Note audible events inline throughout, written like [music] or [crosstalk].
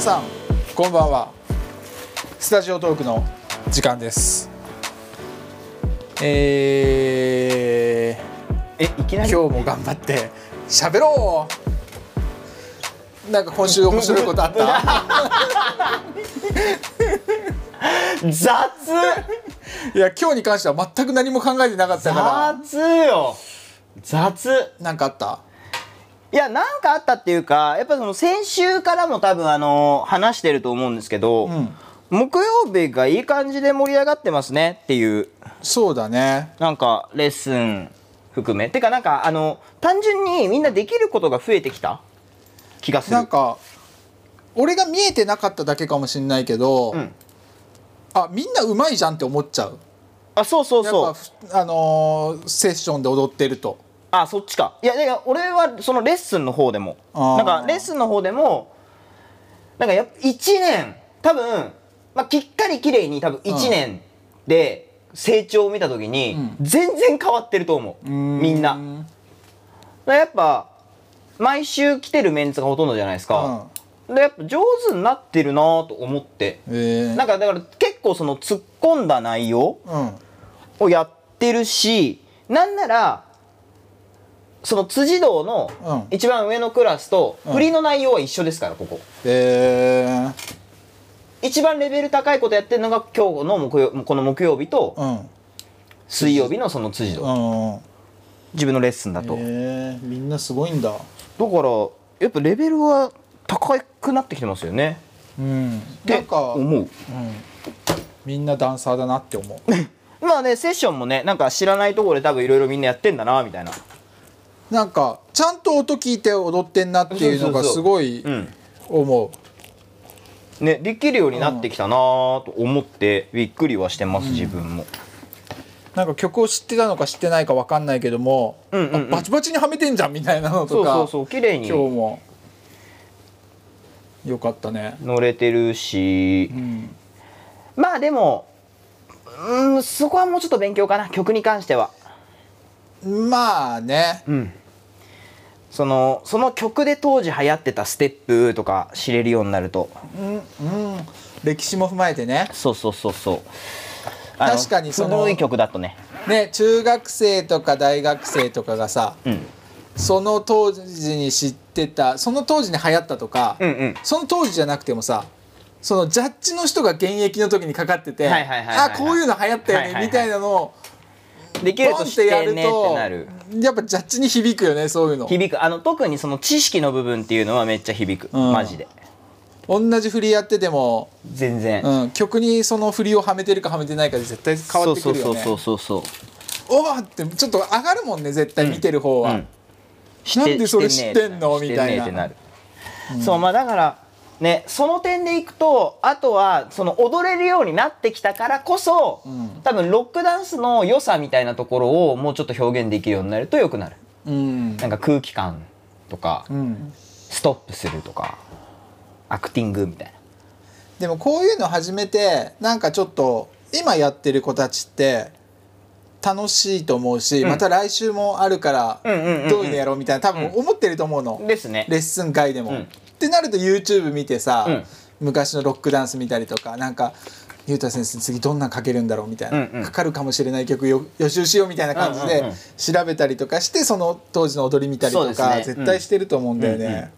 皆さんこんばんは。スタジオトークの時間です。ええいきなー、り？今日も頑張って喋ろう。なんか今週面白いことあった？雑。いや今日に関しては全く何も考えてなかったか雑よ。雑。らなんかあった？いやなんかあったっていうかやっぱその先週からも多分あの話してると思うんですけど、ん。木曜日がいい感じで盛り上がってますねっていう。そうだね。なんかレッスン含め。てかなんかあの単純にみんなできることが増えてきた？気がする。なんか俺が見えてなかっただけかもしれないけど、ん。あみんなうまいじゃんって思っちゃう。あそうそうそう。ぱあのーセッションで踊ってるとあそっちか。いやだから俺はそのレッスンの方でも。なんかレッスンの方でもなんかやっぱ1年多分、まあ、きっかり綺麗に多分1年で成長を見た時に全然変わってると思う、みんな。だからやっぱ毎週来てるメンツがほとんどじゃないですか、でやっぱ上手になってるなと思って。うんえー。なんかだから結構その突っ込んだ内容うん。をやってるしなんならその辻堂のうん。一番上のクラスとうん。振りの内容は一緒ですからここ。えー。一番レベル高いことやってるのが今日の木曜この木曜日とうん。水曜日のその辻堂。うん自分のレッスンだと。だえー、みんなすごいんだ。からやっぱレベルは高くなってきてますよね。うん。ってなんか、う。ん、思うみんなダンサーだなって思う。[laughs] まあねセッションもねなんか知らないところで多分いろいろみんなやってんだなみたいななんかちゃんと音聞いて踊ってんなっていうのがそうそうそう。すごいうん思う。ねできるようになってきたなと思ってびっくりはしてます、自分も。なんか曲を知ってたのか知ってないかわかんないけども、うんうんうん。あバチバチにはめてんじゃんみたいなのそうとかそうそう綺麗に。今日もよかったね。乗れてるし、うん。まあでもうーんそこはもうちょっと勉強かな曲に関してはまあね。うん。そのその曲で当時流行ってたステップとか知れるようになると。うん、うん、歴史も踏まえてね。そうそうそうそう。確かにその古い曲だとね。ね中学生とか大学生とかがさうん。その当時に知ってたその当時に流行ったとか、うんうん。その当時じゃなくてもさそのジャッジの人が現役の時にかかっててあこういうの流行ったよね、みたいなのをできると知ってやねってなるやっぱジャッジに響くよねそういうの。響く。あの特にその知識の部分っていうのはめっちゃ響く、うん。マジで。同じ振りやってても、全然、うん、曲にその振りをはめてるかはめてないかで絶対変わってくるよね。そうそうそうそうおおってちょっと上がるもんね絶対見てる方は、うん。なんでそれ知ってんの？知みたいな。ねえってなる、そうまあだからねその点でいくとあとはその踊れるようになってきたからこそ、ん。多分ロックダンスの良さみたいなところをもうちょっと表現できるようになると良くなる。うん。なんか空気感とか、うん。ストップするとかアクティングみたいな。でもこういうの始めてなんかちょっと今やってる子たちって楽しいと思うし、うん。また来週もあるからうんうんうんうん。どういうのやろうみたいな多分思ってると思うの、ですね。レッスン外でも。うんってなると YouTube 見てさ、うん。昔のロックダンス見たりとかなんかゆうた先生次どんなんかけるんだろうみたいな、うんうん。かかるかもしれない曲よ予習しようみたいな感じでうんうんうん。調べたりとかしてその当時の踊り見たりとか、ね。絶対してると思うんだよね。うんうん。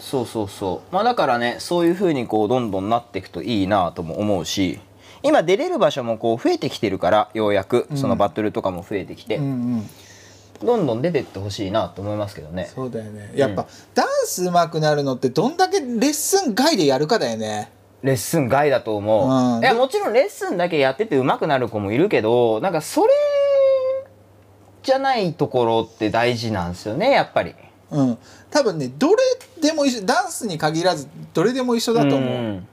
そうそうそう。まあだからねそういう風にこうどんどんなっていくといいなとも思うし今出れる場所もこう増えてきてるからようやくそのバトルとかも増えてきて、うんうんどんどん出てってほしいなと思いますけどね。そうだよね。やっぱ、ダンス上手くなるのってどんだけレッスン外でやるかだよね。レッスン外だと思う、うん。いやもちろんレッスンだけやってて上手くなる子もいるけどなんかそれじゃないところって大事なんですよねやっぱり。うん。多分ねどれでも一緒ダンスに限らずどれでも一緒だと思う、ん。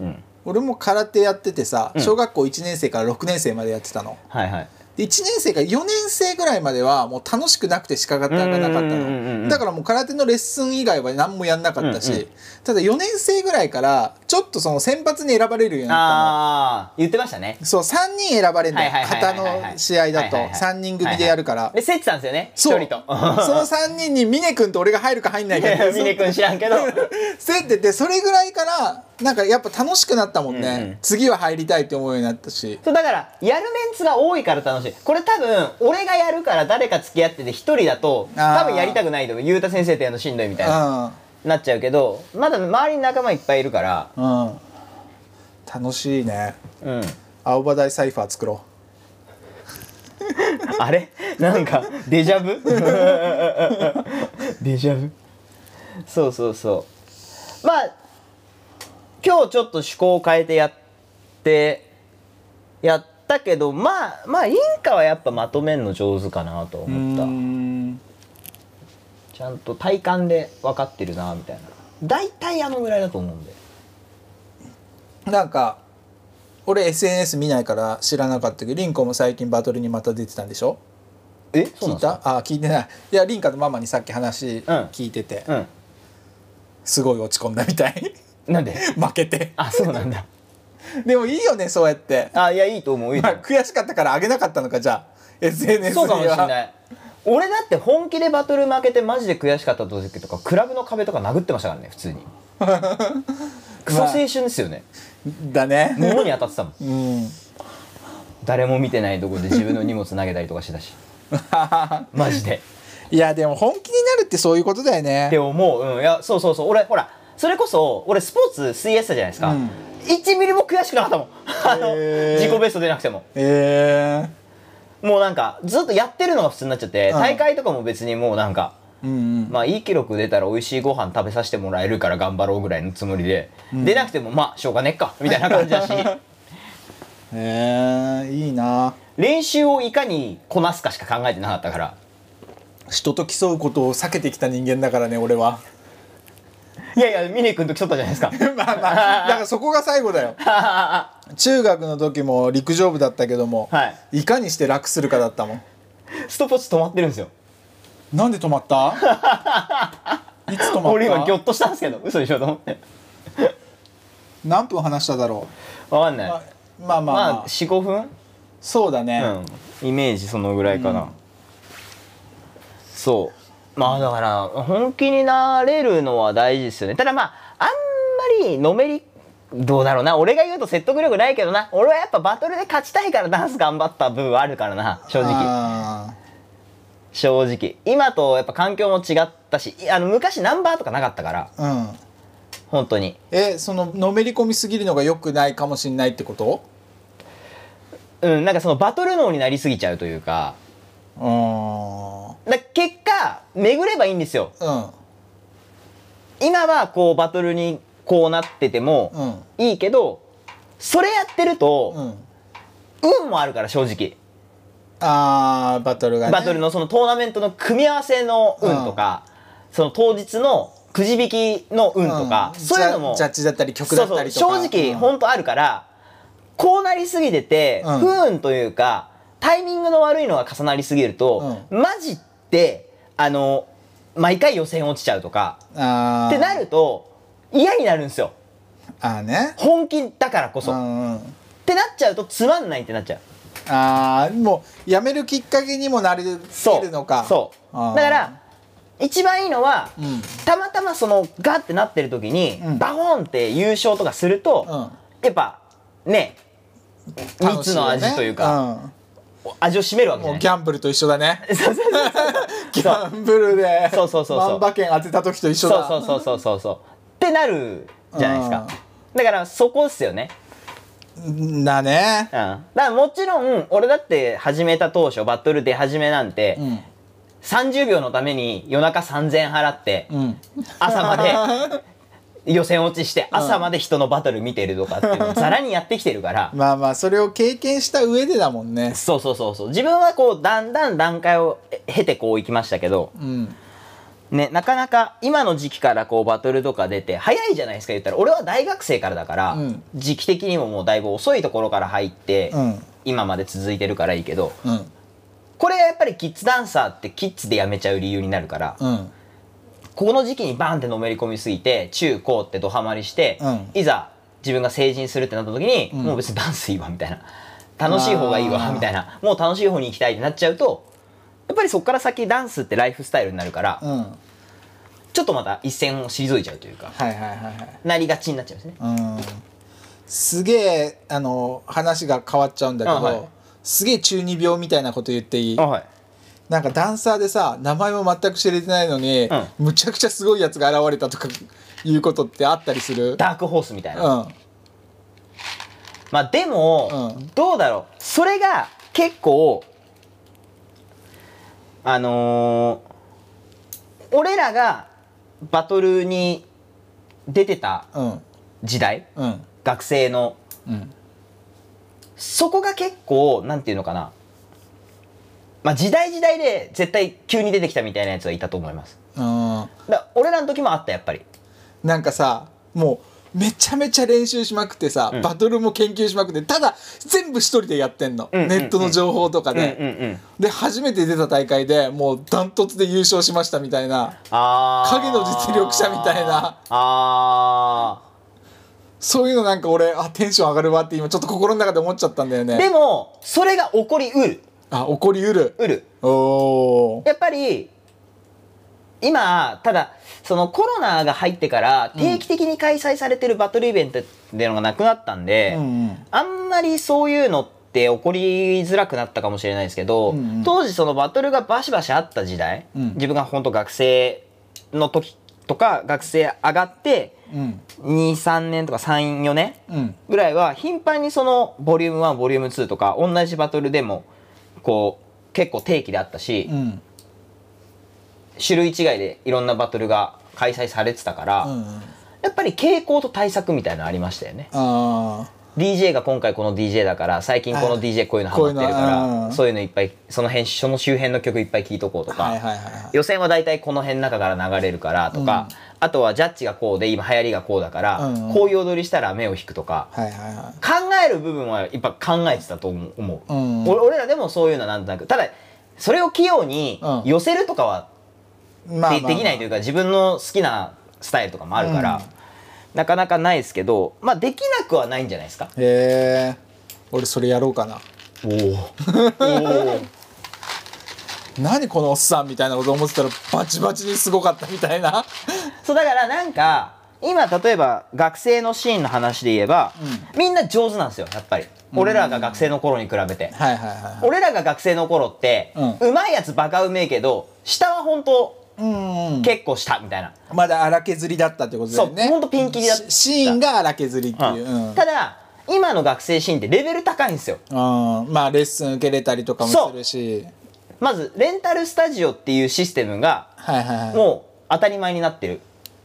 うん。俺も空手やっててさうん。小学校1年生から6年生までやってたの、はいはいで1年生から4年生ぐらいまではもう楽しくなくて仕方がなかったの。だからもう空手のレッスン以外は何もやんなかったし、うんうん。ただ4年生ぐらいからちょっとその選抜に選ばれるようになったの。言ってましたね。そう3人選ばれるんだよ。はいはいはい型はいはい。の試合だと。はいはいはい3人組でやるから。で競ってたんですよね？一そう。人と。[laughs] その3人に峰君と俺が入るか入んないかって峰君知らんけど。[laughs] 競っててそれぐらいからなんかやっぱ楽しくなったもんね、うんうん。次は入りたいって思うようになったし。そうだからやるメンツが多いから楽しいこれ多分俺がやるから誰か付き合ってて一人だと多分やりたくないと思う。ゆうた先生とやるのしんどいみたいな。うなっちゃうけどまだ周りに仲間いっぱいいるから。んうん。楽しいね。うん。青葉台サイファー作ろ [laughs] あれ？なんかデジャブ？[laughs] デジャブ？そうそうそう。まあ今日ちょっと趣向を変えてやってやったけどまあまあインカはやっぱまとめんの上手かなとう思った。ん。ちゃんと体感で分かってるなみたいな。大体あのぐらいだと思うんで。なんか俺 SNS 見ないから知らなかったけどリンコも最近バトルにまた出てたんでしょ？え？聞いた？あ聞いてない。いやリンカのママにさっき話聞いてて、うんすごい落ち込んだみたい。なんで？[laughs] 負けて。あそうなんだ [laughs] でもいいよねそうやって、あいやいいと思ういいとまあ、思う悔しかったからあげなかったのかじゃあ。SNS にはそうかもしれない。俺だって本気でバトル負けてマジで悔しかった時とかクラブの壁とか殴ってましたからね普通に。[laughs] クソ青春ですよね。だね。物に当たってたもん。[laughs] うん。誰も見てないとこで自分の荷物投げたりとかしてたし。マジで。いやでも本気になるってそういうことだよね。って思う。うん。いやそうそうそう。俺ほらそれこそ俺スポーツ水泳したじゃないですか、うん。1ミリも悔しくなかったもん。あのへー。自己ベスト出なくても。えもうなんかずっとやってるのが普通になっちゃって、うん。大会とかも別にもうなんかー、うんうん。まあいい記録出たら美味しいご飯食べさせてもらえるから頑張ろうぐらいのつもりで、出なくてもまあしょうがねっかみたいな感じだし。[laughs] へえいいな。練習をいかにこなすかしか考えてなかったから。人と競うことを避けてきた人間だからね俺はいやいや峰君と競ったじゃないですか。[laughs] まあまあだからそこが最後だよ。[laughs] 中学の時も陸上部だったけども、はい。いかにして楽するかだったもん。ストップウォッチ止まってるんですよ。なんで止まった？[laughs] いつ止まった？俺今ギョッとしたんですけど嘘でしょと思って。何分話しただろわかんない、うまあまあまあ、まあ。まあ45分？そうだね、うん、イメージそのぐらいかな、そうまあだから本気になれるのは大事ですよね。ただまああんまりのめりどうだろうな。俺が言うと説得力ないけどな。俺はやっぱバトルで勝ちたいからダンス頑張った部分はあるからな。正直。あ正直。今とやっぱ環境も違ったし。いあの昔ナンバーとかなかったから。ーうん。本当に。えそののめり込みすぎるのが良くないかもしれないってこと？うんなんかそのバトル脳になりすぎちゃうというか。うー。んだ結果巡ればいいんですよ。うん。今はこうバトルにこうなっててもうん。いいけどそれやってるとうん。運もあるから正直。あーバトルがね。バトルのそのトーナメントの組み合わせの運とかその当日のくじ引きの運とかん。そういうのもジャッジだったり曲だったりとか。正直うん。本当あるからこうなりすぎててうん。不運というかタイミングの悪いのが重なりすぎるとマジであの毎回予選落ちちゃうとか。ってなると嫌になるんですよ。あーね。本気だからこそ、っうんうん。てなっちゃうとつまんないってなっちゃう。あーもうやめるきっかけにもなれるそう。のか。そう。だから一番いいのは、うん。たまたまそのガッてなってる時に、うん。バコーンって優勝とかすると、うん。やっぱね蜜の味というか、味を占めるわうん、けじゃない。もうギャンブルと一緒だね。[laughs] そうそうそうギャンブルでそうそうそうそう。万馬券当てた時と一緒だ。そうそうそうそうそう。そうってなるじゃないですか。だからそこっすよね。うんだね。うん。だからもちろん俺だって始めた当初バトル出始めなんて、うん。30秒のために夜中3000円払って、うん。朝まで [laughs] 予選落ちして朝まで人のバトル見てるとかっていうのを [laughs] ざらにやってきてるから。まあまあそれを経験した上でだもんね。そうそうそうそう。自分はこうだんだん段階を経てこう行きましたけどうん。ねなかなか今の時期からこうバトルとか出て早いじゃないですか言ったら。俺は大学生からだから、うん。時期的にももうだいぶ遅いところから入って、うん。今まで続いてるからいいけどうん。これがやっぱりキッズダンサーってキッズでやめちゃう理由になるから、うんこの時期にバーンってのめり込みすぎて中高ってドハマりして、うん。いざ自分が成人するってなった時に、ん。もう別にダンスいいわみたいな。楽しい方がいいわみたいな。もう楽しい方に行きたいってなっちゃうとやっぱりそこから先ダンスってライフスタイルになるから、うん。ちょっとまた一線を退いちゃうというかはいはいはいはい。なりがちになっちゃうんですね。うん。すげえあの話が変わっちゃうんだけど、あはい。すげえ中二病みたいなこと言っていい？はいなんかダンサーでさ名前も全く知れてないのに、むちゃくちゃすごいやつが現れたとかいうことってあったりする？ダークホースみたいな。うん。まあでも、うん。どうだろう。それが結構あのー俺らがバトルに出てたうん。時代？うん。学生の。うん。そこが結構なんていうのかなまあ時代時代で絶対急に出てきたみたいなやつはいたと思います。うん。だ俺らの時もあったやっぱり。なんかさもうめちゃめちゃ練習しまくってさ、ん。バトルも研究しまくってただ全部一人でやってんの、うんうんうん。ネットの情報とかうんうんで、うん。で初めて出た大会でもうダントツで優勝しましたみたいな。あー。影の実力者みたいな。あそういうのなんか俺あテンション上がるわって今ちょっと心の中で思っちゃったんだよーね。でもそれが起こりうるあ起こりうる。うる。おー。やっぱり今ただそのコロナが入ってから定期的に開催されてるバトルイベントっていうのがなくなったんで、うんうん。あんまりそういうのって起こりづらくなったかもしれないですけど、うんうん。当時そのバトルがバシバシあった時代、うん。自分が本当学生の時とか学生上がってうん。23年とか34年うん。ぐらいは頻繁にそのボリューム1ボリューム2とか同じバトルでもこう結構定期であったし、うん。種類違いでいろんなバトルが開催されてたから、うんやっぱり傾向と対策みたいなのありましたよね。あ DJ が今回この DJ だから最近この DJ こういうのハマってるからうんそういうのいっぱいその辺その周辺の曲いっぱい聴いとこうとか、あはいはいはいはい。予選は大体この辺の中から流れるからとか、あとはジャッジがこうで今流行りがこうだから、うんうん。こういう踊りしたら目を引くとか。はいはいは考える部分はやっぱ考えてたと思う。思ううん。俺俺らでもそういうのはなんとなく。ただそれを器用にうん。寄せるとかはいまあまあ。でできないというか自分の好きなスタイルとかもあるから、うん。なかなかないですけどまあできなくはないんじゃないですか。へえ。俺それやろうかな。おお何このおっさんみたいなこと思ってたらバチバチにすごかったみたいな。そうだからなんか今例えば学生のシーンの話で言えば、みんな上手なんですよやっぱり、俺らが学生の頃に比べて、はいはいはい俺らが学生の頃って、ううまいやつバカうめえけど下は本当うんうん。結構下みたいな、まだ荒削りだったってことだそうよね。ほんとピンキリだった。シシーンが荒削りっていう、うん。ただ今の学生シーンってレベル高いんですよ。うん。まあレッスン受けれたりとかもするしまずレンタルスタジオっていうシステムがもう当たり前になってる。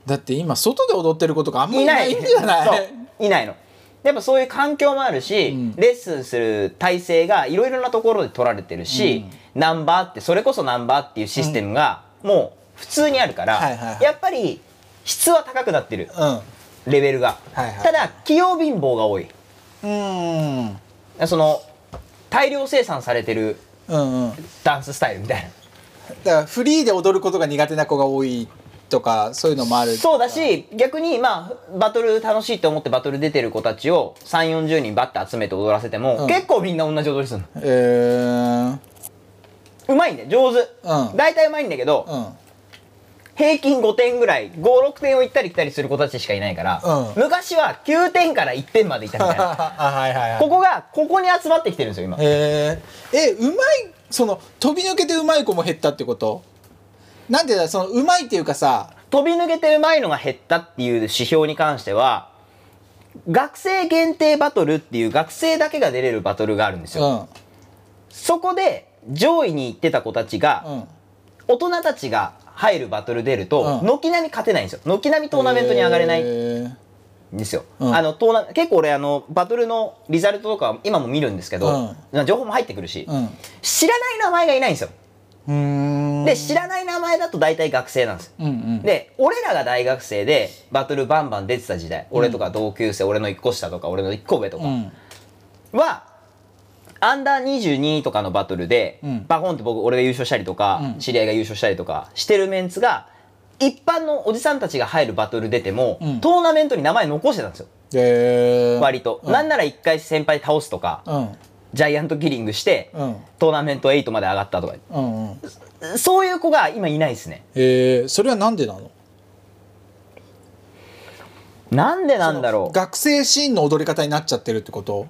だって今外で踊ってる子とかあんまりいなないいんじゃない？いないの。やっぱそういう環境もあるし、ん。レッスンする体制がいろいろなところで取られてるし、ナンバーってそれこそナンバーっていうシステムがもう普通にあるから、やっぱり質は高くなってる。うん。レベルが、はいはい。ただ器用貧乏が多い。うん。その大量生産されてるうんうんダンススタイルみたいだからフリーで踊ることが苦手な子が多いとかそういうのもある。なそうだし逆にまあバトル楽しいと思ってバトル出てる子たちを3 4 0人バッて集めて踊らせても、うん。結構みんな同じ踊りするの。えー、うまいんだよ上手、うん。大体うまいんだけど、うん平均5点ぐらい56点を行ったり来たりする子たちしかいないから、うん。昔は9点から1点までいったみたいな。あ [laughs] はいはいはい。ここがここに集まってきてるんですよ今。えー、えうまいその飛び抜けてうまい子も減ったってこと？なんでだそのうまいっていうかさ飛び抜けてうまいのが減ったっていう指標に関しては学生限定バトルっていう学生だけが出れるバトルがあるんですよ、うん。そこで上位に行ってた子たちが、うん。大人たちが入るバトル出ると、うん。軒並み勝てないんですよ。軒並みトーナメントに上がれないですよ、うん。あのトーナ結構俺あのバトルのリザルトとか今も見るんですけど、情報も入ってくるし、うん。知らない名前がいないんですよ。で知らない名前だと大体学生なんですよ。うんうん。で俺らが大学生でバトルバンバン出てた時代、俺とか同級生俺の1個下とか俺の1個上とかうん。は、アンダー22とかのバトルで、うん。バコンって僕俺が優勝したりとか、うん。知り合いが優勝したりとかしてるメンツが一般のおじさんたちが入るバトル出ても、うん。トーナメントに名前残してたんですよ。へえ割と、うん。なんなら一回先輩倒すとか、うん。ジャイアントキリングして、うん。トーナメント8まで上がったとかう。んうん。そういう子が今いないですね。へえそれはなんでなの？なんでなんだろう。学生シーンの踊り方になっちゃってるってこと？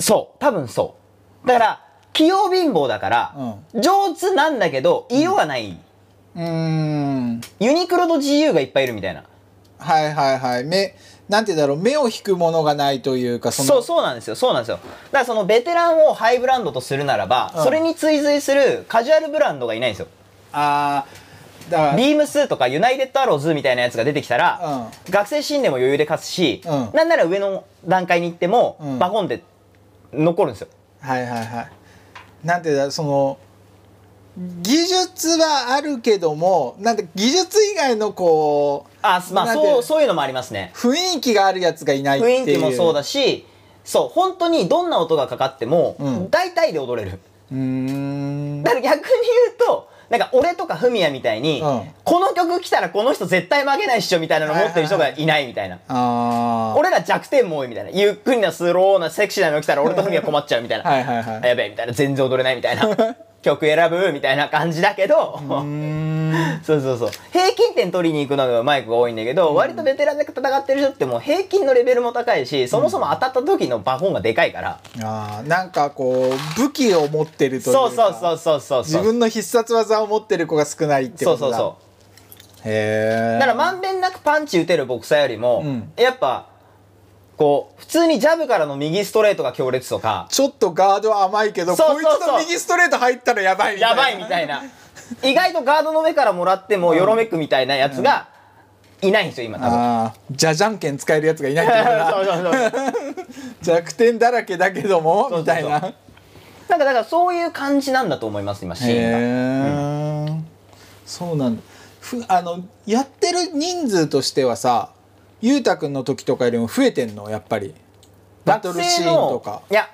そう。多分そう。だから器用貧乏だから、上手なんだけど色がない、うーん。ユニクロと GU がいっぱいいるみたいな。はいはいはい。目なんて言うんだろう。目を引くものがないというかそのそうそうなんですよ。そうなんですよ。だからそのベテランをハイブランドとするならば、うん。それに追随するカジュアルブランドがいないんですよ。あーだからビームスとかユナイテッドアローズみたいなやつが出てきたら、学生新でも余裕で勝つし、うん。なんなら上の段階に行っても、うん。バコンって残るんですよ。はいはいはい。なんて言うんだその技術はあるけどもなんか技術以外のこうあまあそうそういうのもありますね。雰囲気があるやつがいないっていう。雰囲気もそうだしそう本当にどんな音がかかっても、うん。大体で踊れる。うーん。だから逆に言うとなんか俺とかフミヤみたいに、うん。この曲来たらこの人絶対負けないっしょみたいなの持ってる人がいないみたいな、俺ら弱点も多いみたいなゆっくりなスローなセクシーなの来たら俺とフミヤ困っちゃうみたいな、はいはいはい。あやべえみたいな。全然踊れないみたいな [laughs] 曲選ぶみたいな感じだけど、[laughs] そうそうそう。平均点取りに行くのがマイクが多いんだけど、割とベテランで戦ってる人ってもう平均のレベルも高いしそもそも当たった時のバコンがでかいから、あーなんかこう武器を持ってるというかそうそうそうそうそう自分の必殺技を持ってる子が少ないってそうことだ。そうそうへえだからまんべんなくパンチ打てるボクサーよりも、うん。やっぱこう普通にジャブからの右ストレートが強烈とか。ちょっとガード甘いけどそうそうそう。こいつの右ストレート入ったらやばいみたいな。やばいみたいな。意外とガードの上からもらってもよろめくみたいなやつがいないんですよ今多分。ああじゃじゃんけん使えるやつがいないって [laughs] 弱点だらけだけどもみたいな。なんかだからそういう感じなんだと思います今シーンが。へえ、そうなんだ。ふあのやってる人数としてはさゆうたくんの時とかよりも増えてんのやっぱり。バトルシーンとか。いや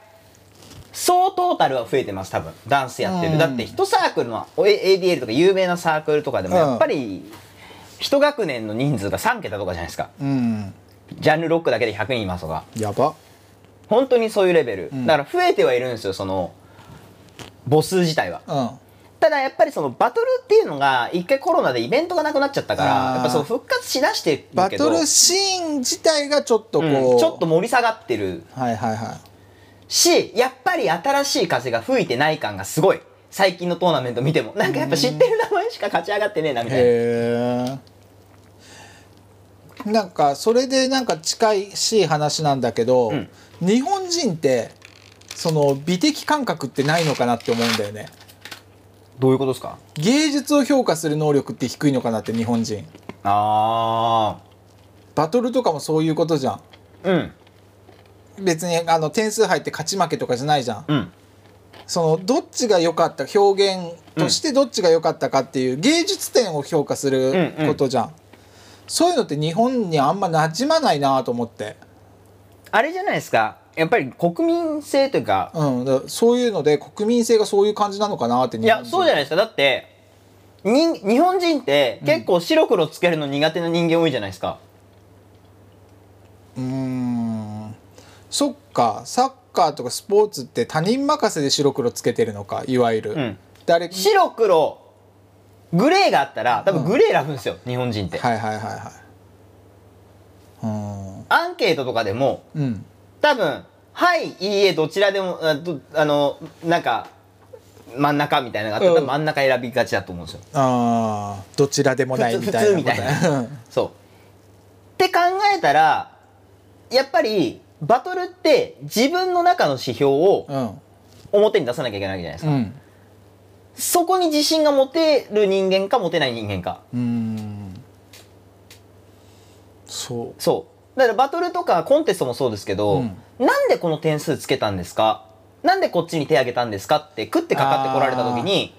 総トータルは増えてます多分。ダンスやってる、うん。だって一サークルのお ADL とか有名なサークルとかでもうん。やっぱり一学年の人数が3桁とかじゃないですか。うん。ジャンルロックだけで100人いますとか。やば。本当にそういうレベル、ん。だから増えてはいるんですよその母数自体は。うんただやっぱりそのバトルっていうのが一回コロナでイベントがなくなっちゃったからやっぱその復活しだしてるバけどトルシーン自体がちょっとこう、うんちょっと盛り下がってる。はいはいはい。しやっぱり新しい風が吹いてない感がすごい。最近のトーナメント見ても。なんかやっぱ知ってる名前しか勝ち上がってねえなみたいな。へえなんかそれでなんか近いしい話なんだけど、ん。日本人ってその美的感覚ってないのかなって思うんだよねどういうことですか？芸術を評価する能力って低いのかなって日本人。あバトルとかもそういうことじゃん。あうん。別にあの点数入って勝ち負けとかじゃないじゃん。うん。そのどっちが良かった表現としてどっちが良かったかっていう芸術点を評価することじゃん、そういうのって日本にあんま馴染まないなと思って。あれじゃないですか？やっぱり国民性というかうん、そういうので国民性がそういう感じなのかなっていやそうじゃないですか。だってに日本人って結構白黒つけるの苦手な人間多いじゃないですか、うーん。そっか。サッカーとかスポーツって他人任せで白黒つけてるのかいわゆる、うん。誰白黒グレーがあったら多分グレー選ぶんですよ、日本人って、はいはいはいはい。うん。アンケートとかでもうん多分「はいいいえどちらでもあどあのなんか真ん中」みたいなのがあったら、うん。真ん中選びがちだと思うんですよ。あーどちらでもないみたいな普通みたいな。そう。って考えたらやっぱりバトルって自分の中の指標をうん。表に出さなきゃいけないわけじゃないですか、うん。そこに自信が持てる人間か持てない人間か。うん。そう。そうだからバトルとかコンテストもそうですけど、うん。なんでこの点数つけたんですか？なんでこっちに手挙げたんですかって食ってかかってこられた時に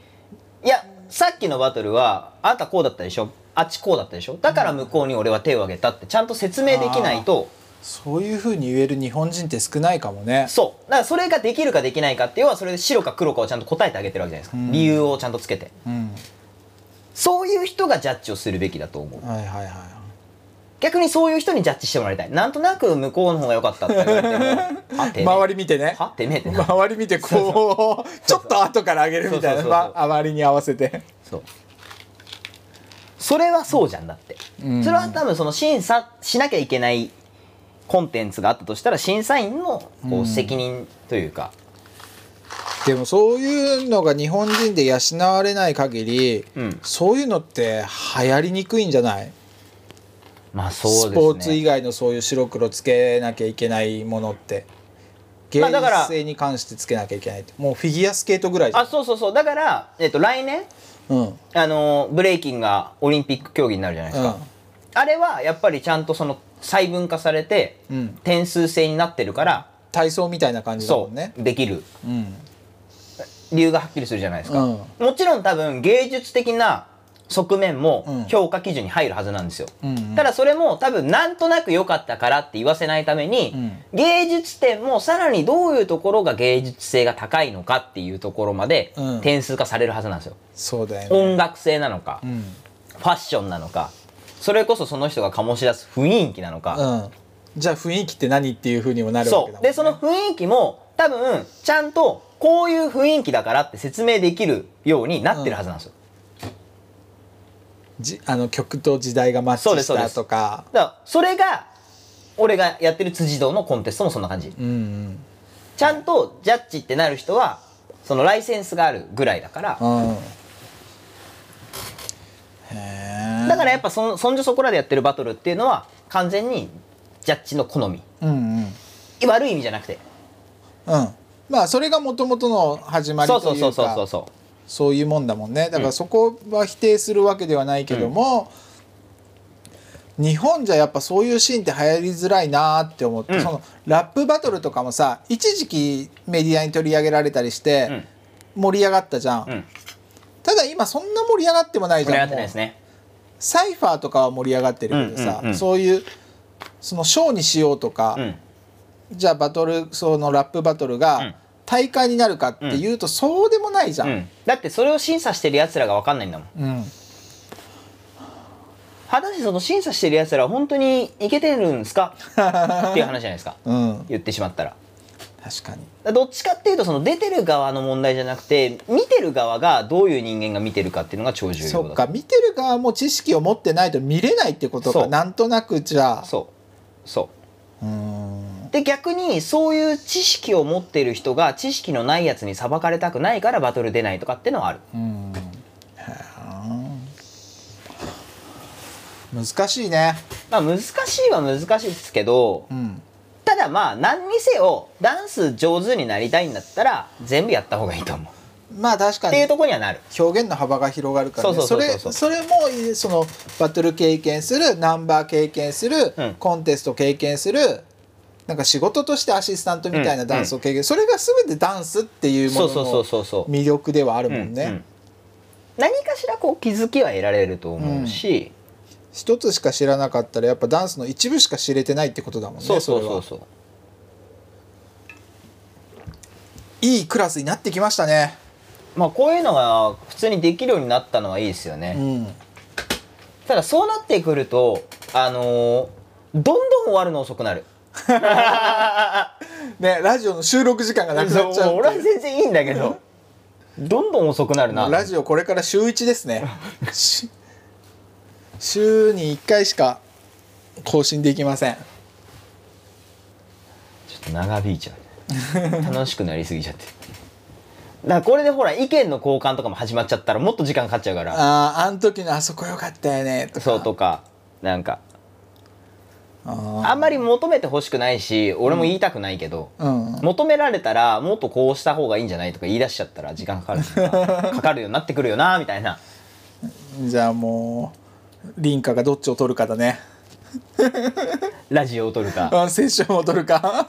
いやさっきのバトルはあなたこうだったでしょ？あっちこうだったでしょ？だから向こうに俺は手を挙げたってちゃんと説明できないと。そういうふうに言える日本人って少ないかもね。そう。だからそれができるかできないかっていうのはそれで白か黒かをちゃんと答えてあげてるわけじゃないですか、うん。理由をちゃんとつけて。うん。そういう人がジャッジをするべきだと思う。はいはいはい逆にそういう人にジャッジしてもらいたい。なんとなく向こうの方が良かったって言われててめえ周り見てね。はてめえってな周り見てこうちょっと後から上げるみたいな。そうそうそうそう。ま周りに合わせて。そう。それはそうじゃんだって、うん。それは多分その審査しなきゃいけないコンテンツがあったとしたら審査員のこうん。う責任というか、でもそういうのが日本人で養われない限り、うん。そういうのって流行りにくいんじゃない？まあそうですね。スポーツ以外のそういう白黒つけなきゃいけないものって芸性に関してつけなきゃいけないもうフィギュアスケートぐらいあそうそうそう。だから、えっと、来年？うん。あのブレイキンがオリンピック競技になるじゃないですか、あれはやっぱりちゃんとその細分化されてうん、うん、点数制になってるから体操みたいな感じだもそんね。うできる。うん。理由がはっきりするじゃないですか、うん。もちろん多分芸術的な側面うん。も評価基準に入るはずなんですよ、うんうん。ただそれも多分なんとなく良かったからって言わせないために、芸術点もさらにどういうところが芸術性が高いのかっていうところまでうん。点数化されるはずなんですよ、そうだよね。音楽性なのか、うん。ファッションなのかそれこそその人が醸し出す雰囲気なのか、うん。じゃあ雰囲気って何っていうふうにもなるわけだもん、ね、でその雰囲気も多分ちゃんとこういう雰囲気だからって説明できるようになってるはずなんですよ、じあの曲と時代がマッチしたとか。だからそれが俺がやってる辻堂のコンテストもそんな感じ。うんうん。ちゃんとジャッジってなる人はそのライセンスがあるぐらいだから。うん。だからやっぱそのそんじょそこらでやってるバトルっていうのは完全にジャッジの好み。うんうん。悪い意味じゃなくて。うん。まあそれがもともとの始まりというか。そうそうそうそうそうそういうもんだもんね。だからそこは否定するわけではないけども、日本じゃやっぱそういうシーンって流行りづらいなーって思って、うん。そのラップバトルとかもさ一時期メディアに取り上げられたりして盛り上がったじゃん、うん。ただ今そんな盛り上がってもないじゃんサイファーとかは盛り上がってるけどさ、うんうんうん。そういうそのショーにしようとか、うん。じゃあバトルそのラップバトルうん。が大会になるかっていうと、そうでもないじゃ。うん。んだってそれを審査してるやつらが分かんないんだもん。うん。果たしてその審査してるやつらは本当にいけてるんですか？っていう話じゃないですか。[laughs] うん、言ってしまったら。確かに。どっちかっていうとその出てる側の問題じゃなくて見てる側がどういう人間が見てるかっていうのが超重要だそっか。見てる側も知識を持ってないと見れないってことか。なんとなくじゃあ。そう。そうーんで逆にそういう知識を持っている人が知識のないやつに裁かれたくないからバトル出ないとかっていうのはある。うん。難しいね。まあ難しいは難しいですけどうん。ただまあ何にせよダンス上手になりたいんだったら全部やった方がいいと思う。まあ確かに。っていうところにはなる。表現の幅が広がるからね。それそれもそのバトル経験するナンバー経験する、うん。コンテスト経験するなんか仕事としてアシスタントみたいなダンスを経験、それが全てダンスっていうものそうそうそうのそうそう。魅力ではあるもんね、うんうん。何かしらこう気づきは得られると思うし、一つしか知らなかったらやっぱダンスの一部しか知れてないってことだもんねそうそうそうそう。いいクラスになってきましたね。まあこういうのが普通にできるようになったのはいいですよね、うん。ただそうなってくるとあのーどんどん終わるの遅くなる [laughs] ねラジオの収録時間がなくなっちゃそう。う俺は全然いいんだけど。どんどん遅くなるな。ラジオこれから週1ですね。し [laughs] 週に1回しか更新できません。ちょっと長引いちゃう。楽しくなりすぎちゃって。だからこれでほら意見の交換とかも始まっちゃったらもっと時間かかっちゃうから。あああん時のあそこよかったよねとか。そうとか。なんかああんまり求めてほしくないし俺も言いたくないけど、ーうん。求められたらもっとこうした方がいいんじゃないとか言い出しちゃったら時間かかる [laughs] かかるようになってくるよなみたいな。じゃあもう凛花がどっちを取るかだね。ラジオを撮るか。あ [laughs] セッションを取るか。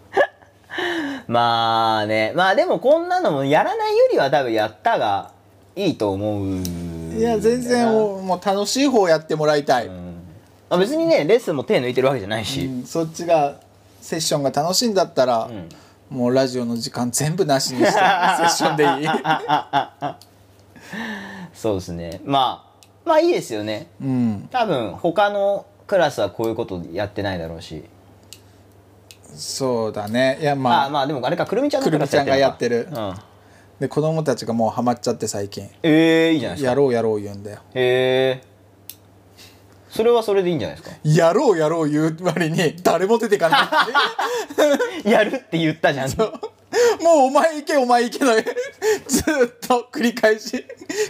[laughs] まあね。まあでもこんなのもやらないよりは多分やったがいいと思ういや全然もうもう楽しい方やってもらいたい、うんあ別にねレッスンも手抜いてるわけじゃないし、うんそっちがセッションが楽しいんだったら、もうラジオの時間全部なしにして [laughs] セッションでいい。そうですね。まあまあいいですよね。うん。多分他のクラスはこういうことやってないだろうし。そうだね。いやままああまあでもあれかくるみちゃんのくるみちゃんがやってるクラスやってる。のかで子供たちがもうハマっちゃって最近。うん、ええいいじゃないですか。やろうやろう言うんだよ。へえそれはそれでいいんじゃないですか？やろうやろう言う割に誰も出てかない。[laughs] やるって言ったじゃん。もうお前行けお前行けのずーっと繰り返し。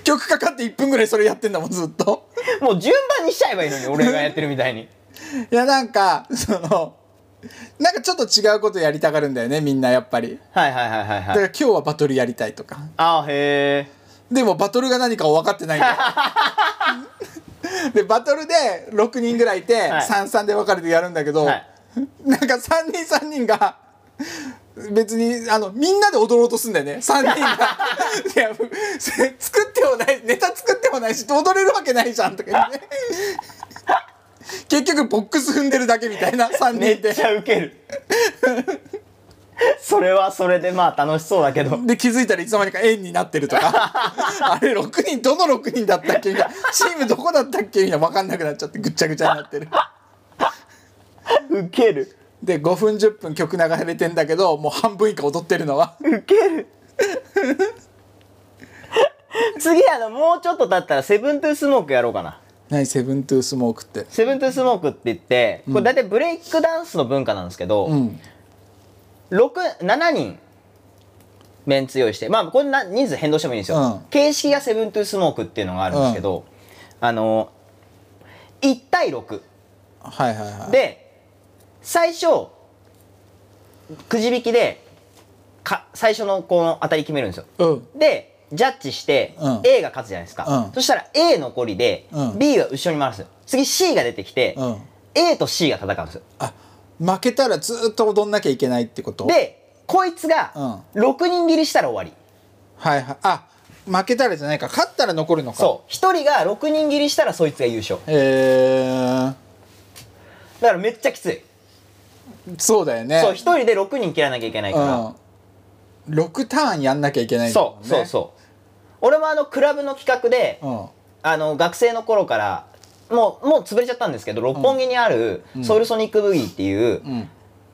曲かかって1分ぐらいそれやってんだもんずっと。もう順番にしちゃえばいいのに俺がやってるみたいに。[laughs] いやなんかそのなんかちょっと違うことやりたがるんだよねみんなやっぱり。はいはいはいはいだからはい今日はバトルやりたいとか。あへえでもバトルが何か分かってないんだよ [laughs] [laughs] でバトルで6人ぐらいいて、はい。33で分かれてやるんだけど、はい。[laughs] なんか3人3人が別にあのみんなで踊ろうとすんだよね。3人が。[laughs] いやせ作ってもないネタ作ってもないし踊れるわけないじゃんとか言って。ね結局ボックス踏んでるだけみたいな3人で。めっちゃウケる [laughs] それはそれでまあ楽しそうだけど。で気づいたらいつの間にか円になってるとか。[laughs] あれ6人どの6人だったっけ？みたいなチームどこだったっけ？みたいな分かんなくなっちゃってぐっちゃぐちゃになってる。ウケる。で5分10分曲流れてんだけどもう半分以下踊ってるのは。ウケる。[laughs] 次あのもうちょっと経ったらセブントゥースモークやろうかな。何？セブントゥースモークって。セブントゥースモークって言ってこれ大体ブレイクダンスの文化なんですけど、うん6 7人。メンツ用意して。まあこれな人数変動してもいいんですよ、うん。形式がセブントゥースモークっていうのがあるんですけど、あの1対6はいはいはい。で最初くじ引きでか最初のこの当たり決めるんですよ。うん。でジャッジしてうん。A が勝つじゃないですか、うん。そしたら A 残りでうん。B は後ろに回す次 C が出てきて、うん。A と C が戦うんですよ。あ負けたらずーっと踊んなきゃいけないってこと？でこいつが6人切りしたら終わり。はいはい。あ負けたらじゃないか。勝ったら残るのか。そう。1人が6人切りしたらそいつが優勝。へえだからめっちゃきつい、そうだよね。そう1人で6人切らなきゃいけないから、うん。6ターンやんなきゃいけないんだもんね。そうそうそう。俺もあのクラブの企画で、うん。あの学生の頃からもうもう潰れちゃったんですけど六本木にあるソウルソニックブギーっていう、うん。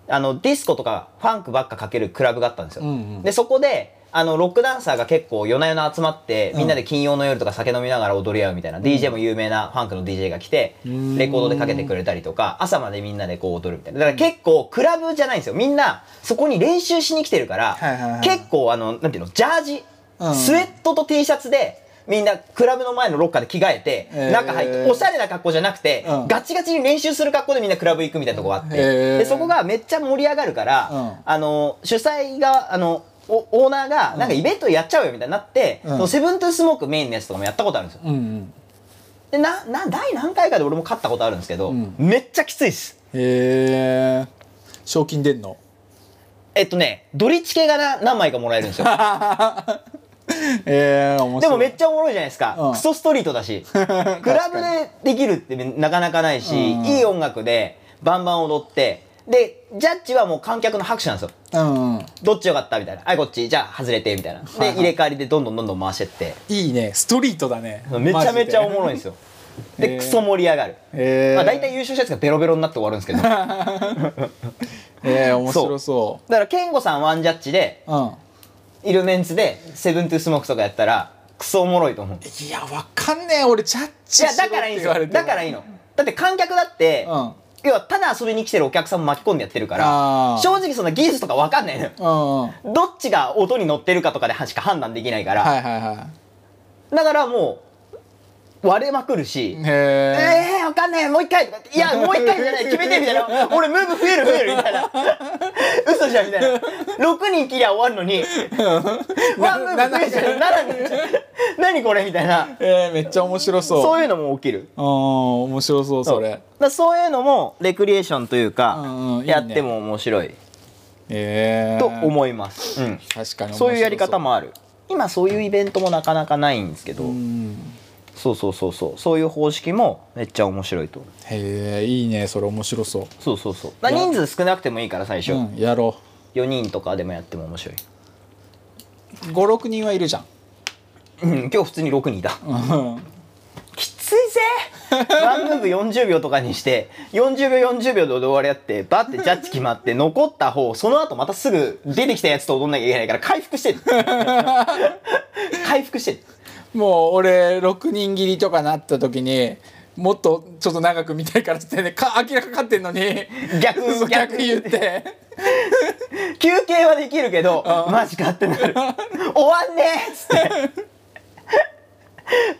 あのディスコとかファンクばっかかけるクラブがあったんですよ、うんうん。でそこであのロックダンサーが結構夜な夜な集まって、みんなで金曜の夜とか酒飲みながら踊り合うみたいな、DJ も有名なファンクの DJ が来て、ん。レコードでかけてくれたりとか朝までみんなでこう踊るみたいな。だから結構クラブじゃないんですよ。みんなそこに練習しに来てるから、結構あのなんていうのジャージ、うん。スウェットと T シャツでみんなクラブの前のロッカーで着替えて、中入っておしゃれな格好じじゃなくて、うん。ガチガチに練習する格好でみんなクラブ行くみたいなとこがあって、でそこがめっちゃ盛り上がるから、うん。あの主催があのおオーナーがなんかイベントやっちゃうよみたいになって、セブントゥースモークメインのやつとかもやったことあるんですよ。でなな第何回かで俺も勝ったことあるんですけど、うん。めっちゃきついっす。へえ賞金出んの？えっとねドリチケがな何枚かもらえるんですよ [laughs] [laughs] ええ面白い。でもめっちゃおもろいじゃないですか、うん。クソストリートだし。[laughs] クラブでできるってなかなかないし、うん。いい音楽でバンバン踊ってでジャッジはもう観客の拍手なんですよ。うんうん。どっちよかったみたいな。はいこっち。じゃあ外れてみたいな。で、入れ替わりでどんどんどんどん回してって。いいね。ストリートだね。めちゃめちゃおもろいんいですよ。で。クソ盛り上がる、へえまあ、大体優勝したやつがベロベロになって終わるんですけど。だ [laughs] かええ面白そら健吾さんワンジャッジでううんいるメンツでセブントゥースモークとかやったらクソおもろいと思う。いやわかんねえ。俺ジャッいやジしろだからいいんだからいいの。だって観客だって、うん。要はただ遊びに来てるお客さんも巻き込んでやってるから正直そんな技術とか分かんないのよ。うんうん。どっちが音に乗ってるかとかでしか判断できないから、はいはいはだからもう割れまくるし、ええー、わかんない。もう一回。いやもう一回。じゃない決めてみたいな。俺ムーブ増える増える。みたいな。嘘じゃんみたいな。6人切りゃ終わるのに。ワンムーブ増えちゃう7人何これ？みたいな。えー、めっちゃ面白そう。そういうのも起きる。うん面白そうそれ。だからそういうのもレクリエーションというか、うんうんいいね。やっても面白い。ええと思います、うん、確かにそういうやり方もある。今そういうイベントもなかなかないんですけど、うんそうそうそうそう。そういう方式もめっちゃ面白いと。へえいいね。それ面白そそうそうそう。だから人数少なくてもいいから最初、ううんやろ4人とかでもやっても面白い。う56人はいるじゃん。うん今日普通に6人いた。うん。きついぜ。ワンムーブ40秒とかにして40秒40秒で終わりやってバッてジャッジ決まって残った方その後またすぐ出てきたやつと踊んなきゃいけないから回復してる。[laughs] 回復してるもう俺6人切りとかなった時にもっとちょっと長く見たいからってねか明らか勝ってんのに逆逆。逆言って。休憩はできるけどマジかってなる。終わんねえっつって。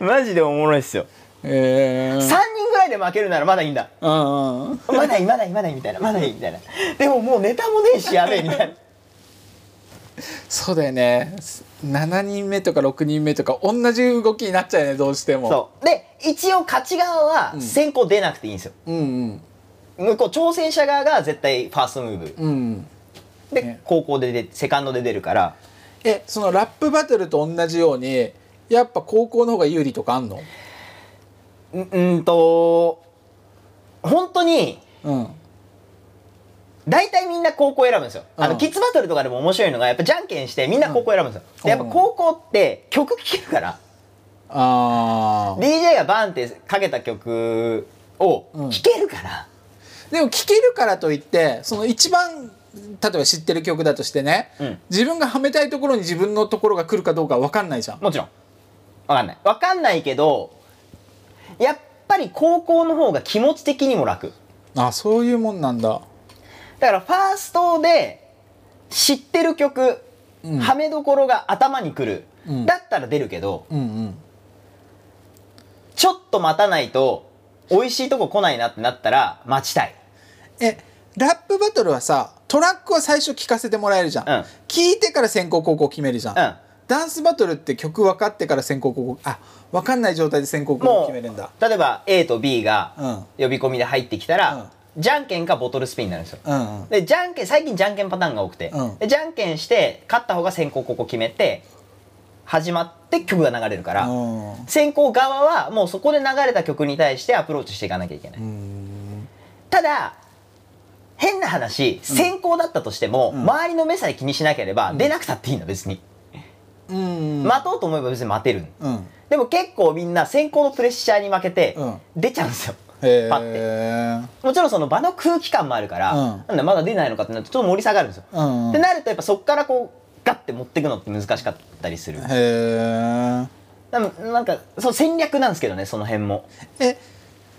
マジでおもろいっすよ。え3人ぐらいで負けるならまだいいんだ。ー、うんうん。まだいいまだいいまだいいみたいな。まだいいみたいな。でももうネタもねえしやべえみたいな。そうだよね7人目とか6人目とか同じ動きになっちゃうよねどうしても。そう。で一応勝ち側は先行出なくていいんですよ、ううん。向こう挑戦者側が絶対ファーストムーブ。うん。うんで、ね。高校で出セカンドで出るから。えそのラップバトルと同じようにやっぱ高校の方が有利とかあんの？んうんと本当にうん大体みんな高校選ぶんですよ、あうん。のキッズバトルとかでも面白いのがやっぱじゃんけんしてみんな高校選ぶんですよ、でやっぱ高校って曲聴けるから、あー。DJ がバンってかけた曲をうん。聴けるから、でも聴けるからといってその一番例えば知ってる曲だとしてね、うん。自分がはめたいところに自分のところが来るかどうか分かんないじゃん。もちろん。わかんない。わかんないけどやっぱり高校の方が気持ち的にも楽。あそういうもんなんだだからファーストで知ってる曲、うん。はめどころが頭にくる、うん。だったら出るけどうんうん。ちょっと待たないと美味しいとこ来ないなってなったら待ちたい。えラップバトルはさトラックは最初聴かせてもらえるじゃん、うん。聞いてから先行後攻決めるじゃん、うん。ダンスバトルって曲分かってから先行後攻あ分かんない状態で先行後攻決めるんだ。例えば A と B がうん。呼び込みで入ってきたら、じゃんけんかボトルスピンになるんですよ。うんうん。でじゃんけん最近じゃんけんパターンが多くて、うん。でじゃんけんして勝った方が先行ここ決めて始まって曲が流れるから、うん。先行側はもうそこで流れた曲に対してアプローチしていかなきゃいけない、うん。ただ変な話先行だったとしても、周りの目さえ気にしなければ出なくたっていいの別に、うん。待とうと思えば別に待てる。うん。でも結構みんな先行のプレッシャーに負けてうん。出ちゃうんですよ、へパッて。えもちろんその場の空気感もあるから、うん。なんだまだ出ないのかってなるとちょっと盛り下がるんですよ、うんってなるとやっぱそこからこうガッて持っていくのって難しかったりする。へえなんかそう戦略なんですけどねその辺も。え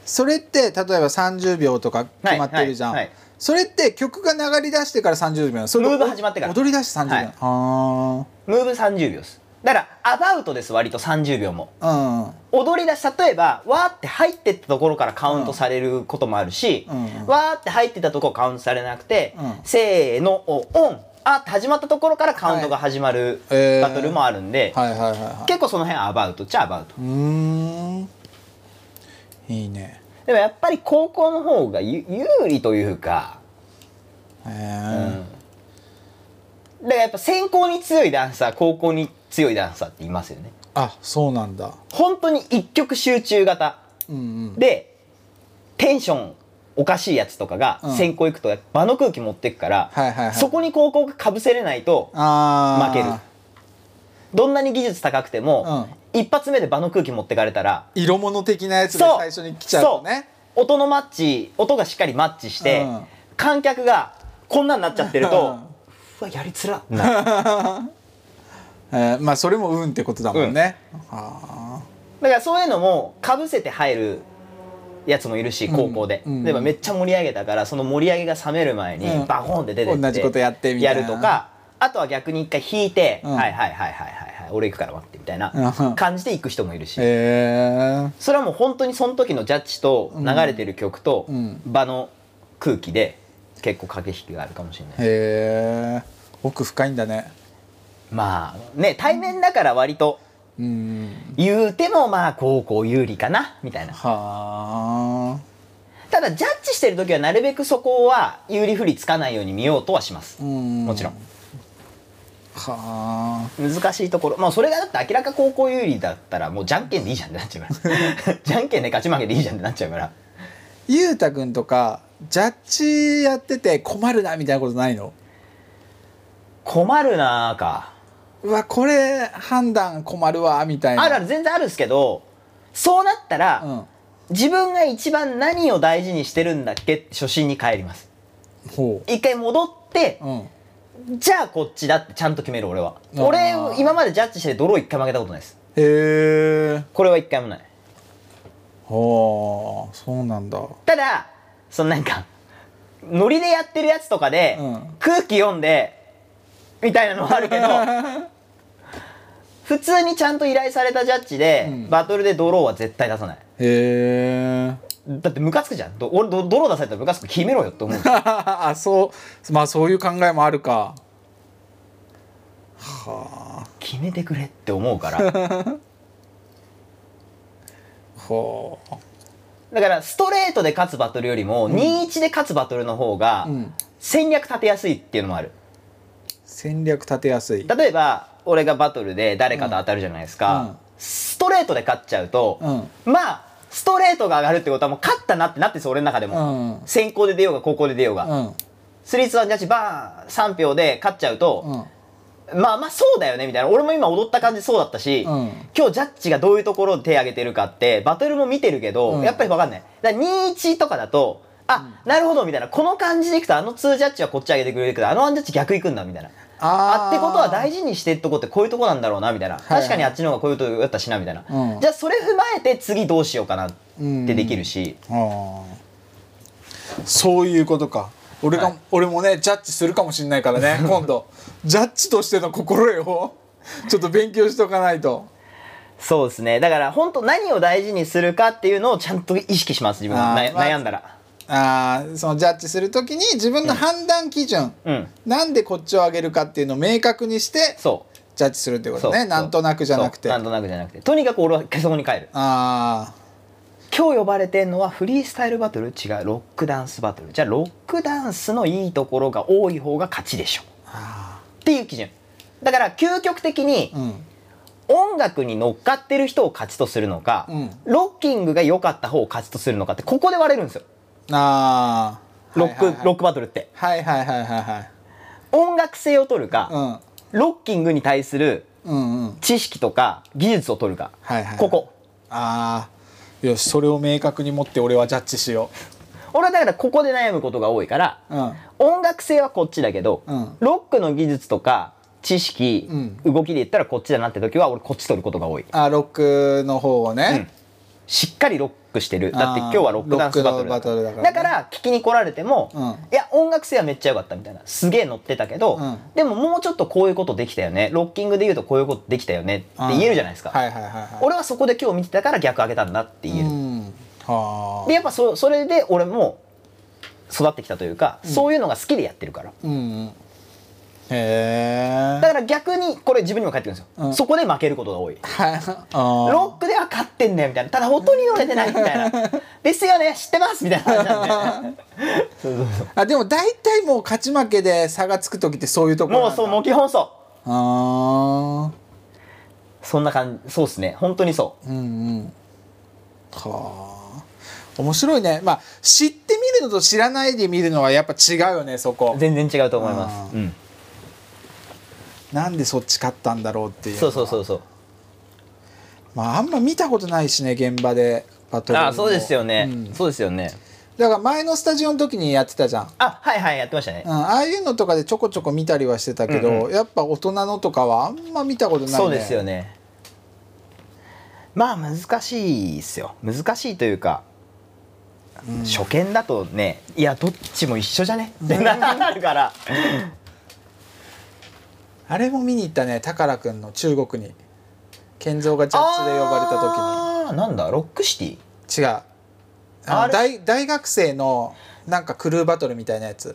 それって例えば30秒とか決まってるじゃん、はいはいはい。それって曲が流れ出してから30秒それとムーブ始まってから。踊り出して30秒、はい。はムーブ30秒ですだからアバウトです割と30秒も。あ踊り出し例えばわーって入ってったところからカウントされることもあるし、うん。うんわーって入ってたところカウントされなくて、うん。せーのおオンあって始まったところからカウントが始まるはい。えー。バトルもあるんで、結構その辺はアバウトっちゃアバウトうーん。いいね。でもやっぱり高校の方がゆ有利というか、へうん。え、だからやっぱ先行に強いダンサー高校に強いダンサーっていますよね。あそうなんだ。本当に一曲集中型。うんうん。でテンションおかしいやつとかがうん。先行行くと場の空気持ってくから、はいはいはい。そこに高校がかぶせれないと負ける。どんなに技術高くても、一発目で場の空気持ってかれたら色物的なやつで最初に来ちゃうとね。音のマッチ音がしっかりマッチして、うん。観客がこんなんなっちゃってると、うん。うわやりづらってなる [laughs] えーまあそれも運ってことだもんね、はだからそういうのもかぶせて入るやつもいるし高校で、うん例えばめっちゃ盛り上げたからその盛り上げが冷める前にうん。バコーンって出てって同じことやってみたいな。やるとかあとは逆に一回引いて、うん。はいはいはいはいはいはい俺行くから待ってみたいなうん。感じで行く人もいるし、えそれはもう本当にその時のジャッジと流れてる曲とうん。場の空気で結構駆け引きがあるかもしれない、へえ奥深いんだねまあね対面だから割とうん。言うてもまあ高校有利かなみたいな。はあ。ただジャッジしてる時はなるべくそこは有利不利つかないように見ようとはします。うん。もちろん。はあ。難しいところ。まあそれがだって明らか高校有利だったらもうじゃんけんでいいじゃんってなっちゃうから。[laughs] じゃんけんで勝ち負けでいいじゃんってなっちゃうから。ゆうたくんとかジャッジやってて困るなみたいなことないの？困るなーかうわこれ判断困るわみたいな。あるある全然あるんですけどそうなったら、うん。自分が一番何を大事にしてるんだっけ？初心に帰ります。ほ一回戻ってううん。じゃあこっちだってちゃんと決める俺は。俺今までジャッジしてドロー一回負けたことないです。へえこれは一回もない。はあそうなんだ。ただそのなんかノリでやってるやつとかで、うん。空気読んでみたいなのはあるけど [laughs] 普通にちゃんと依頼されたジャッジで、うん。バトルでドローは絶対出さない。へえだってムカつくじゃん。ど俺ドドロー出されたらムカつく決めろよって思う。[laughs] あそうまあそういう考えもあるか。はあ。決めてくれって思うから。[laughs] ほだからストレートで勝つバトルよりも、2-1で勝つバトルの方がう、うん、戦略立てやすいっていうのもある。戦略立てやすい。例えば俺がバトルで誰かと当たるじゃないですか、うん。ストレートで勝っちゃうと、うん。まあストレートが上がるってことはもう勝ったなってなってるんですよ俺の中でうも、ん。先行で出ようが後攻で出ようが、うん。スリーツワンジャッジバーン3票で勝っちゃうと、うん。まあまあそうだよねみたいな。俺も今踊った感じそうだったし、うん。今日ジャッジがどういうところで手挙げてるかってバトルも見てるけど、うん。やっぱり分かんない。だから21とかだとあ、なるほどみたいな。この感じでいくとあの2ジャッジはこっち上げてくれるけどあの1ジャッジ逆いくんだみたいなああってことは大事事にしてるとこってこういうとこなんだろうなみたいな、確かにあっちの方がこういうとこやったしなみたいな、うん。じゃあそれ踏まえて次どうしようかなってできるし、そういうことか。俺が、はい。俺もねジャッジするかもしれないからね [laughs] 今度。ジャッジとしての心得をちょっと勉強しとかないと。そうですね。だから本当何を大事にするかっていうのをちゃんと意識します自分悩んだら、あーそのジャッジする時に自分の判断基準、うん。なんでこっちを上げるかっていうのを明確にしてジャッジするってことね。なんとなくじゃなくて。なんとなくじゃなくて。とにかく俺はそこに帰る。あ今日呼ばれてんのはフリースタイルバトル？違うロックダンスバトル。じゃあロックダンスのいいところが多い方が勝ちでしょ。あっていう基準。だから究極的に音楽に乗っかってる人を勝ちとするのか、うん。ロッキングが良かった方を勝ちとするのかってここで割れるんですよあー。ロック、ロックバトルって。はいはいはいはいはい。音楽性を取るか、うん。ロッキングに対する知識とか技術を取るか、はいはいここ。ああよしそれを明確に持って俺はジャッジしよ俺はだからここで悩むことが多いから、ううん。音楽性はこっちだけど、うん。ロックの技術とか知識、うん。動きで言ったらこっちだなって時は俺こっち取ることが多い、あロックの方をうん。ね、しっかりロックしてる。だって今日はロックダンスバトルだから。だからね。だから聞きに来られても、うん。いや音楽性はめっちゃ良かったみたいな。すげえ乗ってたけど、うん。でももうちょっとこういうことできたよね。ロッキングで言うとこういうことできたよねって言えるじゃないですか、俺はそこで今日見てたから逆上げたんだって言える、でやっぱそそれで俺も育ってきたというか、そういうのが好きでやってるから。うんうんへえだから逆にこれ自分にも返ってくるんですよ、うん。そこで負けることが多い。ロックでは勝ってんだよみたいな。ただ音に乗れてないみたいな。[laughs] ですよね。知ってますみたいな感じなんで。あでも大体もう勝ち負けで差がつく時ってそういうところもうそうもう基本そあうそんな感じ。そうっすね。本当にそあうんうん。はあ。面白いね。まあ知ってみるのと知らないで見るのはやっぱ違うよねそこ。う全然違うと思います。うん、なんでそっち勝ったんだろうっていうそうそうそうそう。まああんま見たことないしね現場でバトルああそうですよね、うん。そうですよね。だから前のスタジオの時にやってたじゃん、あはいはいやってましたね。うん、ああいうのとかでちょこちょこ見たりはしてたけど、うんやっぱ大人のとかはあんま見たことないね。そうですよね。まあ難しいっすよ。難しいというか、初見だとねいやどっちも一緒じゃね？ってなるからあれも見に行ったね宝くんの中国に。健三がジャッジで呼ばれた時あーなんだ？ロックシティ？に違う。あの大大学生のなんかクルーバトルみたいなやつ。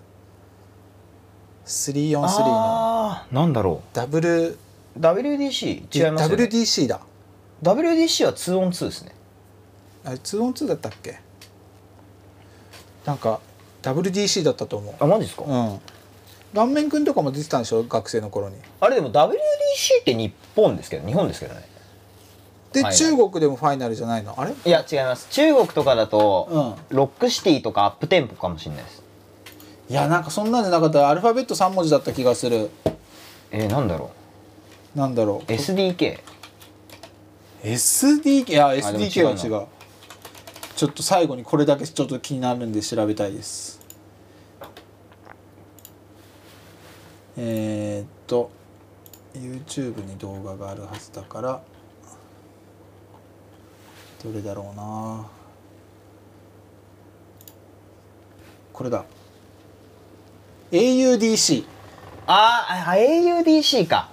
3on3 の。なんだろダブルう WDC 違いますよ、ね、WDC だ。WDC は 2on2 ですね。あれ 2on2 だったっけ？なんか WDC だったと思う。あマジですか、うん顔面くんとかも出てたんでしょ？学生の頃に。あれでも WDC って日本ですけど日本ですけどね。で、はい中国でもファイナルじゃないの？あれ？いや違います。中国とかだと、ロックシティとかアップテンポかもしれないです。いやなんかそんなんじゃなかった。アルファベット3文字だった気がする。えー、なんだろなんだろう。SDK う SDK いや SDK は違う。ちょっと最後にこれだけちょっと気になるんで調べたいですえー、っと YouTube に動画があるはずだからどれだろうな。これだ。AUDC あーあ AUDC か。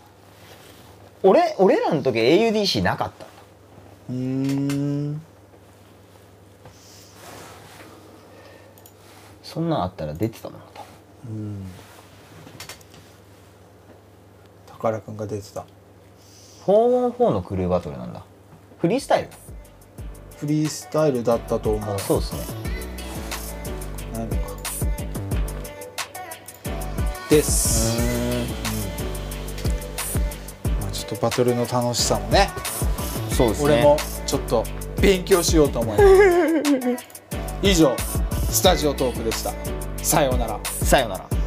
俺俺らの時 AUDC なかった。うーん。そんなんあったら出てたもん多分宝くんが出てた。4on4 のクルーバトルなんだ。フリースタイル。フリースタイルだったと思う。あそうですね。ないのか。です、まあ、ちょっとバトルの楽しさもね。そうですね。俺もちょっと勉強しようと思います。[laughs] 以上スタジオトークでした。さようなら。さよなら